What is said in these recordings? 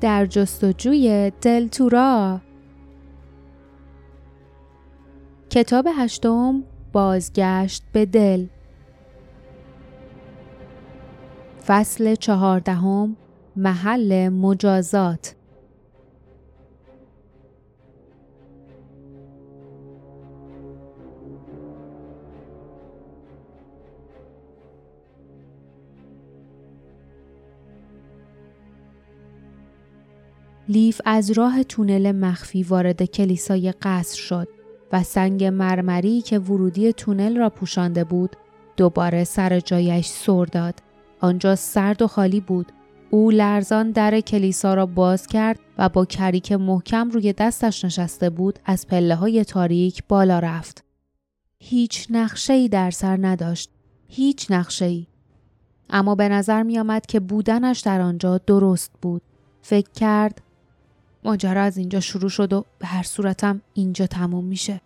در جستجوی دلتورا کتاب هشتم بازگشت به دل. فصل چهاردهم محل مجازات. لیف از راه تونل مخفی وارد کلیسای قصر شد و سنگ مرمری که ورودی تونل را پوشانده بود دوباره سر جایش سر داد. آنجا سرد و خالی بود. او لرزان در کلیسا را باز کرد و با کریک محکم روی دستش نشسته بود از پله های تاریک بالا رفت. هیچ نقشه ای در سر نداشت. هیچ نقشه ای. اما به نظر می آمد که بودنش در آنجا درست بود. فکر کرد ماجرا از اینجا شروع شد و به هر صورتم اینجا تموم میشه.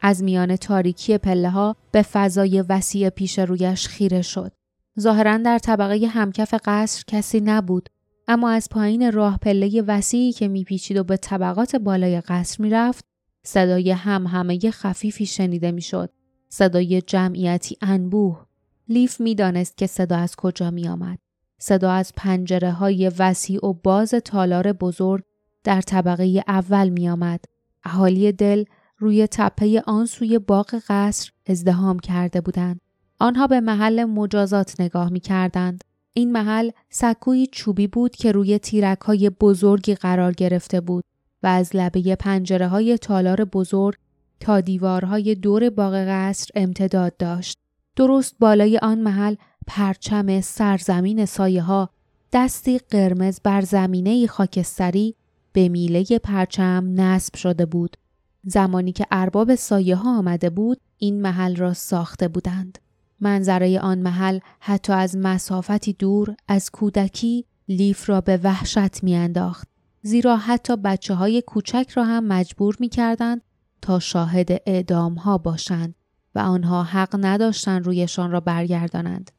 از میان تاریکی پله ها به فضای وسیع پیش رویش خیره شد. ظاهرا در طبقه همکف قصر کسی نبود اما از پایین راه پله وسیعی که میپیچید و به طبقات بالای قصر می‌رفت صدای هم همه خفیفی شنیده می‌شد. صدای جمعیتی انبوه. لیف می‌دانست که صدا از کجا می آمد. صدا از پنجره های وسیع و باز تالار بزرگ در طبقه اول می آمد. اهالی دل روی تپه آن سوی باغ قصر ازدهام کرده بودند. آنها به محل مجازات نگاه می کردند. این محل سکوی چوبی بود که روی تیرک های بزرگی قرار گرفته بود و از لبه پنجره های تالار بزرگ تا دیوارهای دور باغ قصر امتداد داشت. درست بالای آن محل پرچم سرزمین سایه ها دستی قرمز بر زمینه خاکستری به میله پرچم نصب شده بود. زمانی که ارباب سایه ها آمده بود این محل را ساخته بودند. منظره آن محل حتی از مسافتی دور از کودکی لیف را به وحشت میانداخت. زیرا حتی بچه های کوچک را هم مجبور می کردند تا شاهد اعدام ها باشند و آنها حق نداشتند رویشان را برگردانند.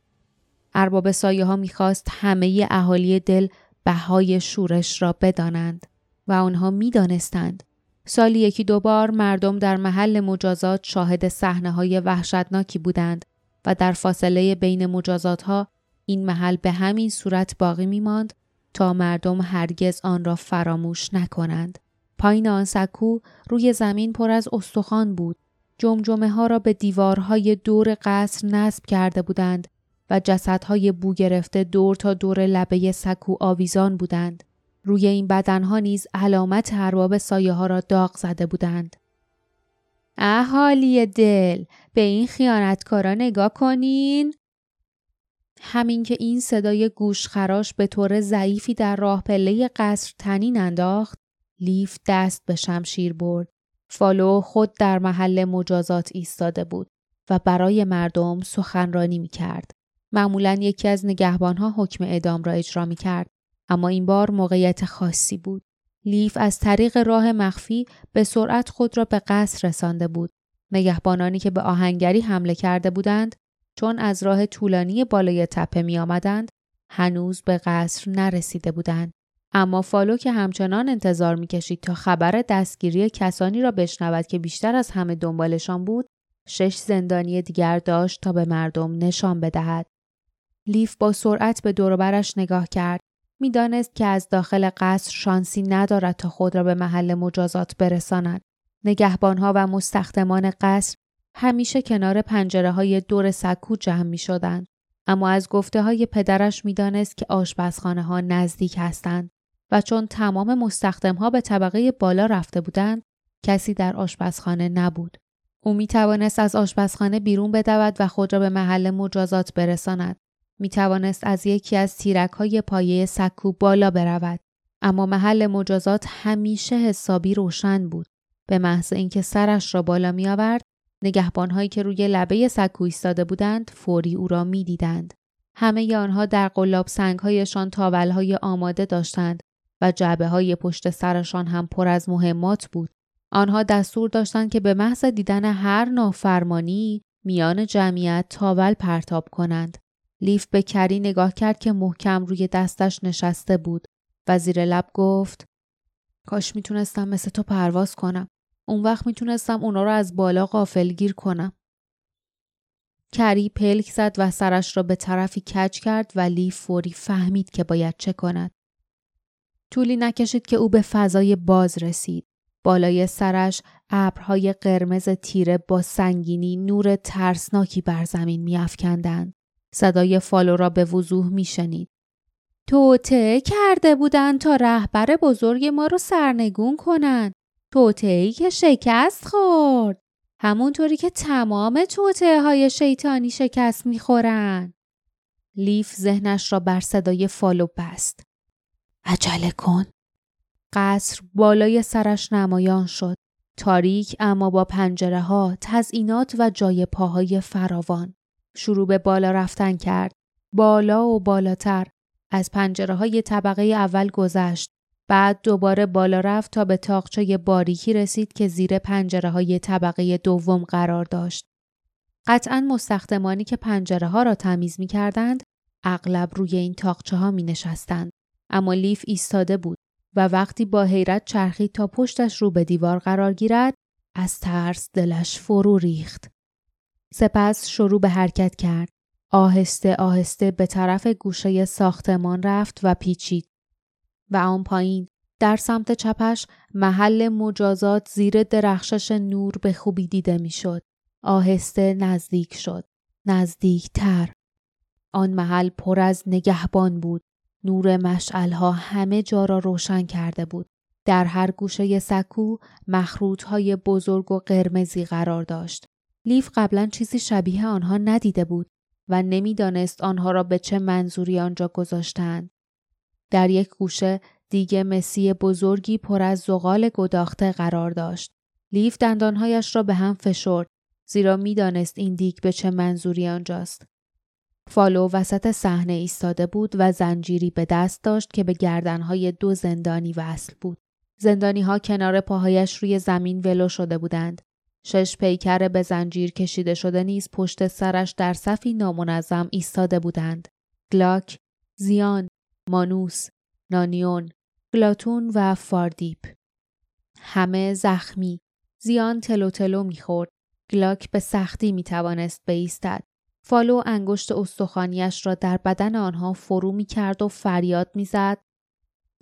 ارباب سایه ها می‌خواست همه اهالی دل بهای شورش را بدانند. و آنها می‌دانستند سالی یکی دوبار مردم در محل مجازات شاهد صحنه های وحشتناکی بودند و در فاصله بین مجازات ها این محل به همین صورت باقی می ماند تا مردم هرگز آن را فراموش نکنند. پایین آن سکو روی زمین پر از استخوان بود. جمجمه ها را به دیوارهای دور قصر نصب کرده بودند و جسدهای بو گرفته دور تا دور لبه سکو آویزان بودند. روی این بدنها نیز علامت ارباب سایه ها را داغ زده بودند. اهالی دل به این خیانتکارا نگاه کنین همین که این صدای گوشخراش به طور ضعیفی در راه پله قصر تنین انداخت لیف دست به شمشیر برد فالو خود در محل مجازات ایستاده بود و برای مردم سخنرانی می کرد. معمولا یکی از نگهبانها حکم اعدام را اجرا می کرد اما این بار موقعیت خاصی بود. لیف از طریق راه مخفی به سرعت خود را به قصر رسانده بود. نگهبانانی که به آهنگری حمله کرده بودند چون از راه طولانی بالای تپه می آمدند هنوز به قصر نرسیده بودند. اما فالو که همچنان انتظار می‌کشید تا خبر دستگیری کسانی را بشنود که بیشتر از همه دنبالشان بود شش زندانی دیگر داشت تا به مردم نشان بدهد لیف با سرعت به دوروبرش نگاه کرد می‌دانست که از داخل قصر شانسی ندارد تا خود را به محل مجازات برساند. نگهبانها و مستخدمان قصر همیشه کنار پنجره های دور سکو جمع می شدند. اما از گفته های پدرش می‌دانست که آشپزخانه ها نزدیک هستند و چون تمام مستخدم ها به طبقه بالا رفته بودند کسی در آشپزخانه نبود. او می توانست از آشپزخانه بیرون بدود و خود را به محل مجازات برساند. می توانست از یکی از تیرک های پایه سکو بالا برود. اما محل مجازات همیشه حسابی روشن بود. به محض اینکه سرش را بالا می آورد، نگهبان هایی که روی لبه سکو ایستاده بودند فوری او را می دیدند. همه آنها در قلاب سنگ هایشان تاول های آماده داشتند و جعبه های پشت سرشان هم پر از مهمات بود. آنها دستور داشتند که به محض دیدن هر نافرمانی میان جمعیت تاول پرتاب کنند. لیف به کری نگاه کرد که محکم روی دستش نشسته بود. و زیر لب گفت کاش می‌تونستم مثل تو پرواز کنم. اون وقت می‌تونستم اونا رو از بالا غافلگیر کنم. کری پلک زد و سرش را به طرفی کج کرد و لیف فوری فهمید که باید چه کند. طولی نکشید که او به فضای باز رسید. بالای سرش ابرهای قرمز تیره با سنگینی نور ترسناکی بر زمین میافکندند. صدای فالو را به وضوح میشنید. توطئه کرده بودند تا رهبر بزرگ ما رو سرنگون کنند. توطئه که شکست خورد. همونطوری که تمام توطئه های شیطانی شکست می‌خورن. لیف ذهنش را بر صدای فالو بست. عجله کن. قصر بالای سرش نمایان شد. تاریک اما با پنجره ها، تزئینات و جای پاهای فراوان. شروع به بالا رفتن کرد. بالا و بالاتر. از پنجره های طبقه اول گذشت. بعد دوباره بالا رفت تا به تاقچه باریکی رسید که زیر پنجره های طبقه دوم قرار داشت. قطعا مستخدمانی که پنجره ها را تمیز می کردند اغلب روی این تاقچه ها می نشستند. اما لیف ایستاده بود و وقتی با حیرت چرخید تا پشتش رو به دیوار قرار گیرد از ترس دلش فرو ریخت. سپس شروع به حرکت کرد. آهسته آهسته به طرف گوشه ساختمان رفت و پیچید. و آن پایین در سمت چپش محل مجازات زیر درخشش نور به خوبی دیده می‌شد. آهسته نزدیک شد. نزدیکتر. آن محل پر از نگهبان بود. نور مشعلها همه جا را روشن کرده بود. در هر گوشه سکو مخروط های بزرگ و قرمزی قرار داشت. لیف قبلا چیزی شبیه آنها ندیده بود و نمی‌دانست آنها را به چه منظوری آنجا گذاشتند. در یک گوشه دیگ مسی بزرگی پر از زغال گداخته قرار داشت. لیف دندانهایش را به هم فشرد زیرا می‌دانست این دیگ به چه منظوری آنجاست. فالو وسط صحنه ایستاده بود و زنجیری به دست داشت که به گردنهای دو زندانی وصل بود. زندانی ها کنار پاهایش روی زمین ولو شده بودند. شش پیکر به زنجیر کشیده شده نیز پشت سرش در صفی نامنظم ایستاده بودند. گلاک، زیان، مانوس، نانیون، گلاتون و فاردیپ. همه زخمی. زیان تلو تلو می‌خورد. گلاک به سختی می‌توانست بایستد. فالو انگشت استخوانیش را در بدن آنها فرو می کرد و فریاد می‌زد.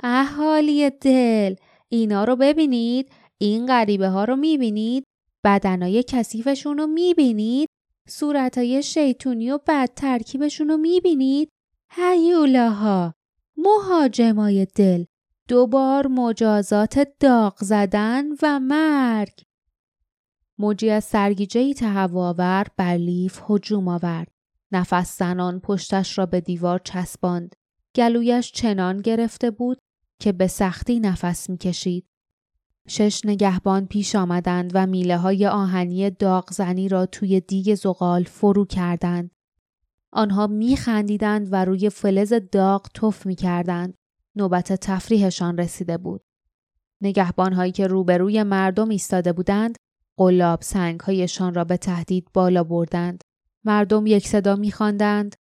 اهالی دل اینا رو ببینید این غریبه ها رو می‌بینید بدنای کثیفشون رو می‌بینید صورتای شیطونی و بد ترکیبشون رو می‌بینید. هیولاها مهاجمای دل دوبار مجازات داغ زدن و مرگ. موجی از سرگیجهای تهواور بر لیف هجوم آورد. نفس زنان پشتش را به دیوار چسباند. گلویش چنان گرفته بود که به سختی نفس می‌کشید. شش نگهبان پیش آمدند و میله های آهنی داغزنی را توی دیگ زغال فرو کردند. آنها میخندیدند و روی فلز داغ تف می‌کردند. نوبت تفریحشان رسیده بود. نگهبان هایی که روبروی مردم ایستاده بودند قلاب سنگ هایشان را به تهدید بالا بردند. مردم یک صدا میخواندند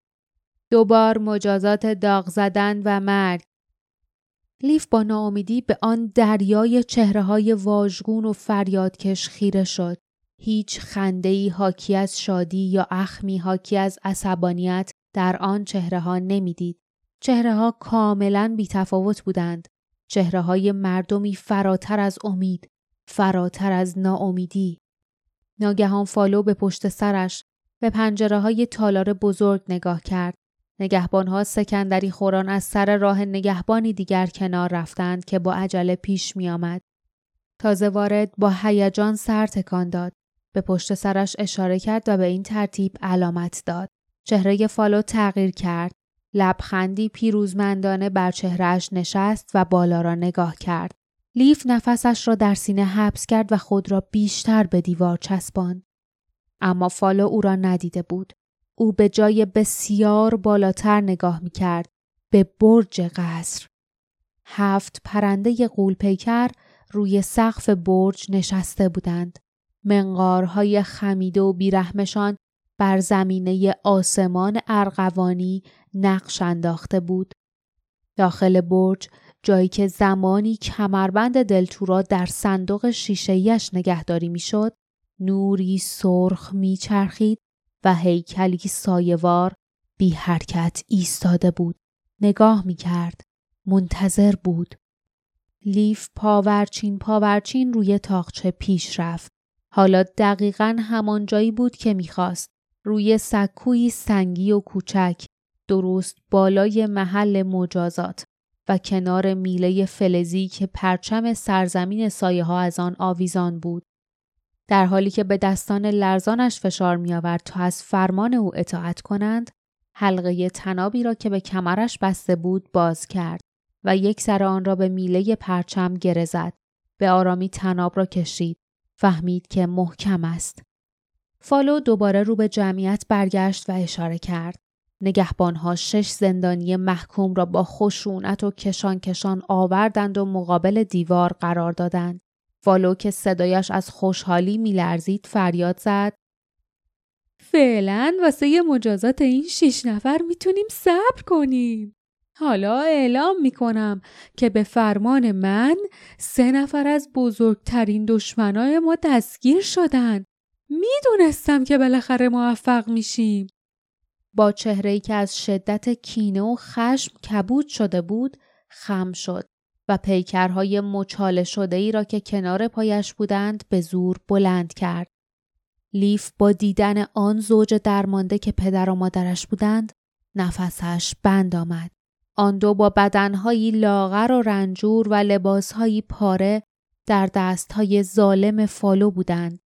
دوبار مجازات داغ زدن و مرگ. لیف با ناامیدی به آن دریای چهره های واژگون و فریادکش خیره شد. هیچ خنده ای حاکی از شادی یا اخمی حاکی از عصبانیت در آن چهره ها نمی‌دید. چهره ها کاملا بی تفاوت بودند. چهره های مردمی فراتر از امید، فراتر از ناامیدی. ناگهان فالو به پشت سرش به پنجره های تالار بزرگ نگاه کرد. نگهبانها سکندری خوران از سر راه نگهبانی دیگر کنار رفتند که با عجله پیش می آمد. تازه وارد با هیجان سر تکان داد. به پشت سرش اشاره کرد و به این ترتیب علامت داد. چهره فالو تغییر کرد. لبخندی پیروزمندانه بر چهرهش نشست و بالا را نگاه کرد. لیف نفسش را در سینه حبس کرد و خود را بیشتر به دیوار چسباند. اما فالو او را ندیده بود. او به جای بسیار بالاتر نگاه می کرد. به برج قصر. هفت پرنده قولپیکر روی سقف برج نشسته بودند. منقارهای خمیده و بیرحمشان بر زمینه آسمان ارغوانی نقش انداخته بود. داخل برج جایی که زمانی کمربند دلتورا در صندوق شیشهیش نگهداری می‌شد نوری سرخ میچرخید و هیکلی سایوار بی حرکت ایستاده بود. نگاه می‌کرد. منتظر بود. لیف پاورچین پاورچین روی تاقچه پیش رفت. حالا دقیقا همان جایی بود که می‌خواست. روی سکوی سنگی و کوچک درست بالای محل مجازات و کنار میله فلزی که پرچم سرزمین سایه ها از آن آویزان بود. در حالی که به دستان لرزانش فشار می آورد تا از فرمان او اطاعت کنند، حلقه تنابی را که به کمرش بسته بود باز کرد و یک سر آن را به میله پرچم گره زد. به آرامی تناب را کشید. فهمید که محکم است. فالو دوباره رو به جمعیت برگشت و اشاره کرد. نگهبانها شش زندانی محکوم را با خشونت و کشان کشان آوردند و مقابل دیوار قرار دادند. فالو که صدایش از خوشحالی میلرزید فریاد زد فعلا واسه مجازات این شش نفر می‌تونیم صبر کنیم. حالا اعلام می‌کنم که به فرمان من سه نفر از بزرگترین دشمنای ما دستگیر شدن. می‌دونستم که بالاخره موفق میشیم. با چهره که از شدت کینه و خشم کبود شده بود خم شد و پیکرهای مچاله شده ای را که کنار پایش بودند به زور بلند کرد. لیف با دیدن آن زوج درمانده که پدر و مادرش بودند نفسش بند آمد. آن دو با بدنهایی لاغر و رنجور و لباسهایی پاره در دستهای ظالم فالو بودند.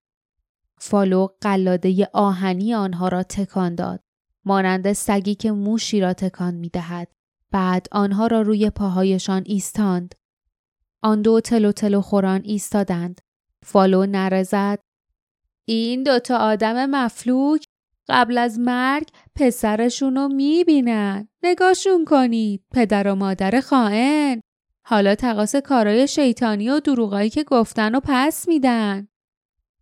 فالو قلاده آهنی آنها را تکان داد. مانند سگی که موشی را تکان می دهد. بعد آنها را روی پاهایشان ایستاند. آن دو تلو تلو خوران ایستادند. فالو نعره زد. این دوتا آدم مفلوک قبل از مرگ پسرشون رو می‌بینن. نگاهشون کنید. پدر و مادر خائن. حالا تقاس کارای شیطانی و دروغایی که گفتن و پس میدن.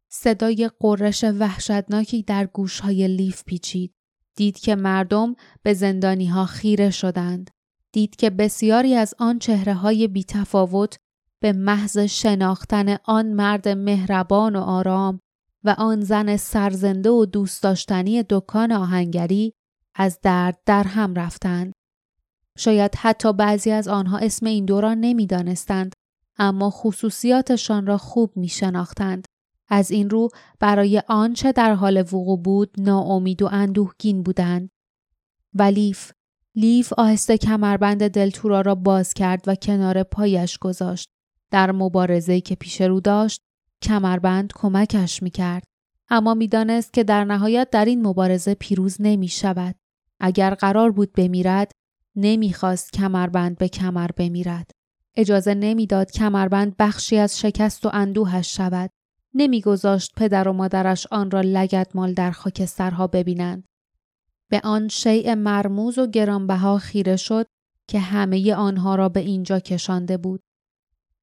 صدای قررش وحشتناکی در گوشهای لیف پیچید. دید که مردم به زندانی ها خیره شدند. دید که بسیاری از آن چهره های بی تفاوت به محض شناختن آن مرد مهربان و آرام و آن زن سرزنده و دوست داشتنی دکان آهنگری از درد در هم رفتند. شاید حتی بعضی از آنها اسم این دو را نمی‌دانستند اما خصوصیاتشان را خوب می شناختند. از این رو برای آنچه در حال وقوع بود ناامید و اندوهگین بودند. و لیف آهسته کمربند دلتورا را باز کرد و کنار پایش گذاشت. در مبارزه که پیش رو داشت کمربند کمکش می کرد. اما می‌دانست که در نهایت در این مبارزه پیروز نمی شود. اگر قرار بود بمیرد نمی‌خواست کمربند به کمر بمیرد. اجازه نمی‌داد کمربند بخشی از شکست و اندوهش شود. نمیگذاشت پدر و مادرش آن را لگت مال در خاکسترها ببینند. به آن شیء مرموز و گرانبها خیره شد که همه آنها را به اینجا کشانده بود.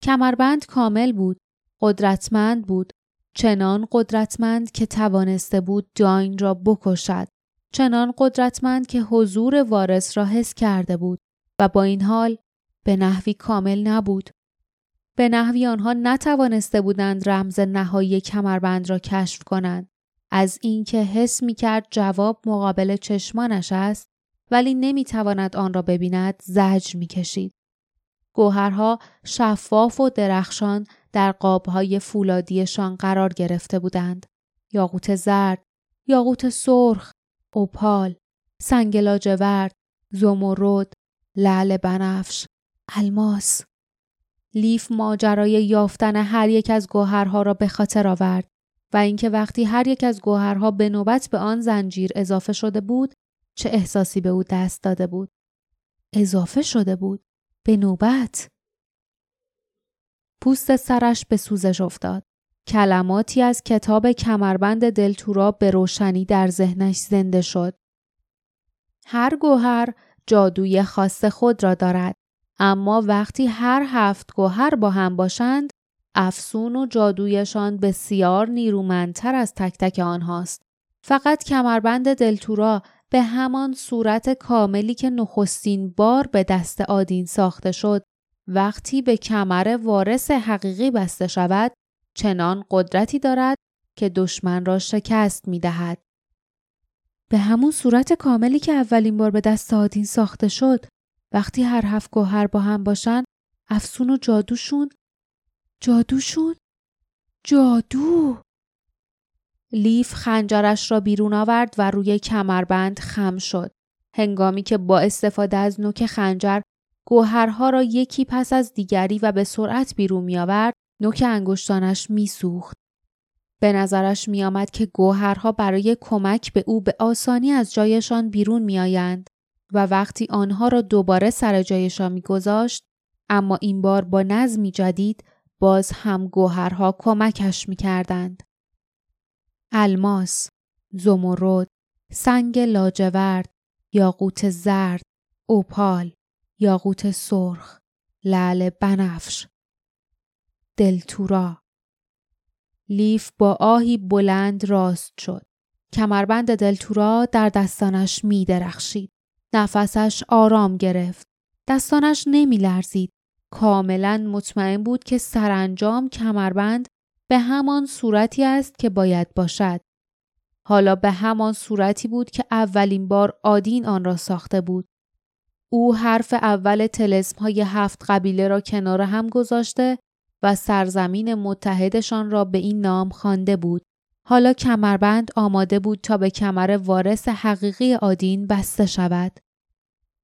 کمربند کامل بود، قدرتمند بود، چنان قدرتمند که توانسته بود داین را بکشد، چنان قدرتمند که حضور وارث را حس کرده بود و با این حال به نحوی کامل نبود. به نحوی آنها نتوانسته بودند رمز نهایی کمربند را کشف کنند. از اینکه حس می کرد جواب مقابل چشمانش است ولی نمی تواند آن را ببیند زجر می کشید. گوهرها شفاف و درخشان در قابهای فولادیشان قرار گرفته بودند. یاقوت زرد، یاقوت سرخ، اوپال، سنگ لاجورد، زمرد، لعل بنفش، الماس. لیف ماجرای یافتن هر یک از گوهرها را به خاطر آورد و اینکه وقتی هر یک از گوهرها به نوبت به آن زنجیر اضافه شده بود چه احساسی به او دست داده بود؟ اضافه شده بود. به نوبت. پوست سرش به سوزش افتاد. کلماتی از کتاب کمربند دلتورا به روشنی در ذهنش زنده شد. هر گوهر جادوی خاص خود را دارد اما وقتی هر هفت گوهر با هم باشند افسون و جادویشان بسیار نیرومندتر از تک تک آنهاست. فقط کمربند دلتورا به همان صورت کاملی که نخستین بار به دست آدین ساخته شد وقتی به کمر وارث حقیقی بسته شود چنان قدرتی دارد که دشمن را شکست می دهد. به همون صورت کاملی که اولین بار به دست آدین ساخته شد وقتی هر هفت گوهر با هم باشن افسون و جادوشون جادوشون؟ جادو؟ لیف خنجرش را بیرون آورد و روی کمربند خم شد. هنگامی که با استفاده از نوک خنجر گوهرها را یکی پس از دیگری و به سرعت بیرون می آورد نوک انگشتانش می سوخت. به نظرش می آمد که گوهرها برای کمک به او به آسانی از جایشان بیرون می آیند و وقتی آنها را دوباره سر جایشان می گذاشت اما این بار با نظمی جدید باز هم گوهرها کمکش می کردند. الماس، زمرد، سنگ لاجورد، یاقوت زرد، اوپال، یاقوت سرخ، لعل بنفش، دلتورا. لیف با آهی بلند راست شد. کمربند دلتورا در دستانش می درخشید. نفسش آرام گرفت. دستانش نمی لرزید. کاملا مطمئن بود که سرانجام کمربند به همان صورتی است که باید باشد. حالا به همان صورتی بود که اولین بار آدین آن را ساخته بود. او حرف اول تلسم های هفت قبیله را کنار هم گذاشته و سرزمین متحدشان را به این نام خوانده بود. حالا کمربند آماده بود تا به کمر وارث حقیقی آدین بسته شود.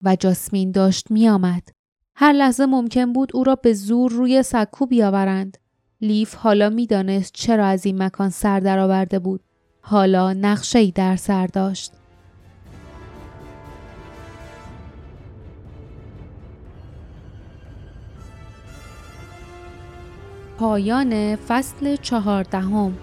و جاسمین داشت می آمد. هر لحظه ممکن بود او را به زور روی سکو بیاورند. لیف حالا می‌دانست چرا از این مکان سر درآورده بود. حالا نقشه ای در سر داشت. پایان فصل چهاردهم